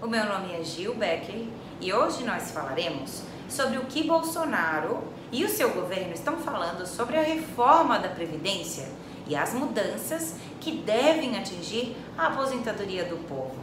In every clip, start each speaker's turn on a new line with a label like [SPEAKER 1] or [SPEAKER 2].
[SPEAKER 1] O meu nome é Gil Becker e hoje nós falaremos sobre o que Bolsonaro e o seu governo estão falando sobre a reforma da Previdência e as mudanças que devem atingir a aposentadoria do povo.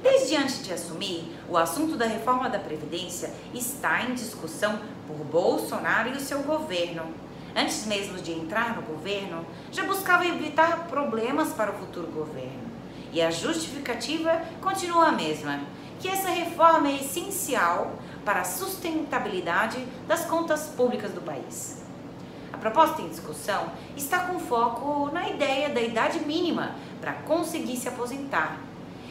[SPEAKER 1] Desde antes de assumir, o assunto da reforma da Previdência está em discussão por Bolsonaro e o seu governo antes mesmo de entrar no governo, já buscava evitar problemas para o futuro governo. E a justificativa continua a mesma, que essa reforma é essencial para a sustentabilidade das contas públicas do país. A proposta em discussão está com foco na ideia da idade mínima para conseguir se aposentar,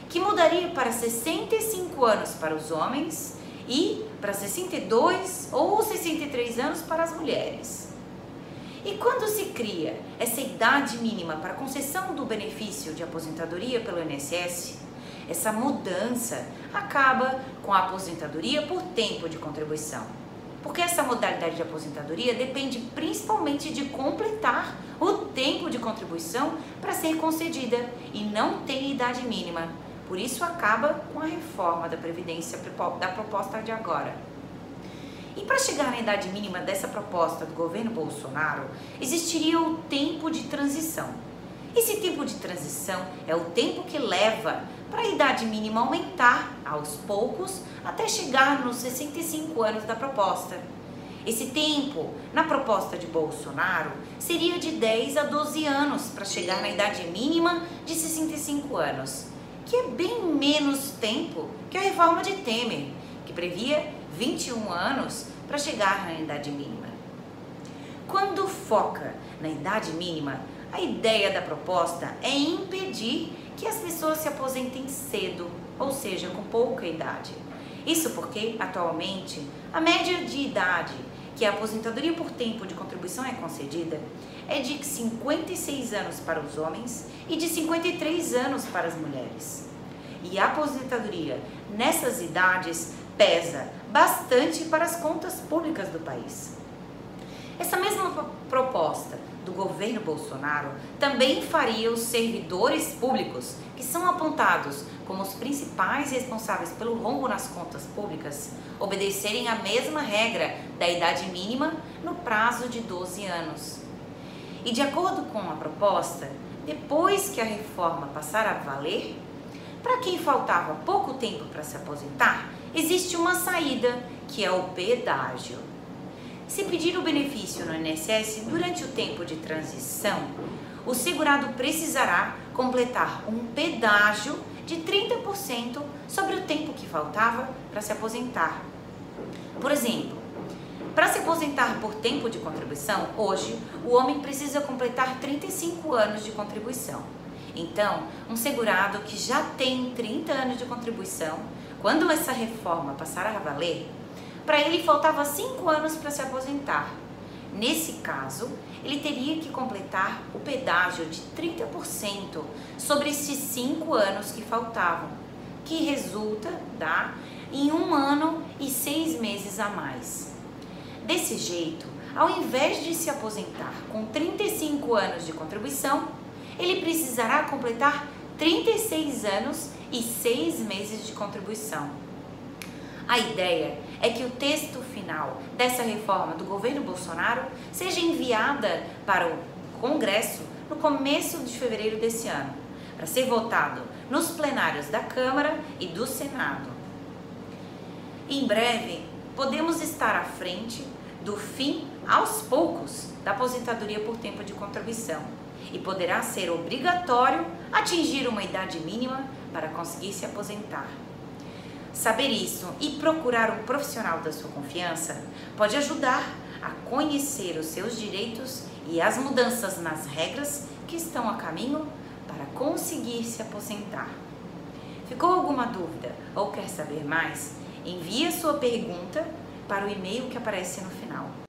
[SPEAKER 1] que mudaria para 65 anos para os homens e para 62 ou 63 anos para as mulheres. E quando se cria essa idade mínima para concessão do benefício de aposentadoria pelo INSS, essa mudança acaba com a aposentadoria por tempo de contribuição. Porque essa modalidade de aposentadoria depende principalmente de completar o tempo de contribuição para ser concedida e não tem idade mínima. Por isso acaba com a reforma da Previdência da proposta de agora. E para chegar na idade mínima dessa proposta do governo Bolsonaro, existiria o tempo de transição. Esse tempo de transição é o tempo que leva para a idade mínima aumentar aos poucos até chegar nos 65 anos da proposta. Esse tempo, na proposta de Bolsonaro, seria de 10 a 12 anos para chegar na idade mínima de 65 anos, que é bem menos tempo que a reforma de Temer, que previa 21 anos para chegar na idade mínima. Quando foca na idade mínima, a ideia da proposta é impedir que as pessoas se aposentem cedo, ou seja, com pouca idade. Isso porque, atualmente, a média de idade que a aposentadoria por tempo de contribuição é concedida é de 56 anos para os homens e de 53 anos para as mulheres. E a aposentadoria nessas idades pesa bastante para as contas públicas do país. Essa mesma proposta do governo Bolsonaro também faria os servidores públicos, que são apontados como os principais responsáveis pelo rombo nas contas públicas, obedecerem à mesma regra da idade mínima no prazo de 12 anos. E de acordo com a proposta, depois que a reforma passar a valer, para quem faltava pouco tempo para se aposentar, existe uma saída, que é o pedágio. Se pedir o benefício no INSS durante o tempo de transição, o segurado precisará completar um pedágio de 30% sobre o tempo que faltava para se aposentar. Por exemplo, para se aposentar por tempo de contribuição, hoje o homem precisa completar 35 anos de contribuição. Então, um segurado que já tem 30 anos de contribuição, quando essa reforma passar a valer, para ele faltava 5 anos para se aposentar. Nesse caso, ele teria que completar o pedágio de 30% sobre esses 5 anos que faltavam, que resulta tá, em um ano e seis meses a mais. Desse jeito, ao invés de se aposentar com 35 anos de contribuição, ele precisará completar 36 anos e 6 meses de contribuição. A ideia é que o texto final dessa reforma do governo Bolsonaro seja enviada para o Congresso no começo de fevereiro desse ano, para ser votado nos plenários da Câmara e do Senado. Em breve, podemos estar à frente do fim aos poucos da aposentadoria por tempo de contribuição e poderá ser obrigatório atingir uma idade mínima para conseguir se aposentar. Saber isso e procurar um profissional da sua confiança pode ajudar a conhecer os seus direitos e as mudanças nas regras que estão a caminho para conseguir se aposentar. Ficou alguma dúvida ou quer saber mais? Envie a sua pergunta para o e-mail que aparece no final.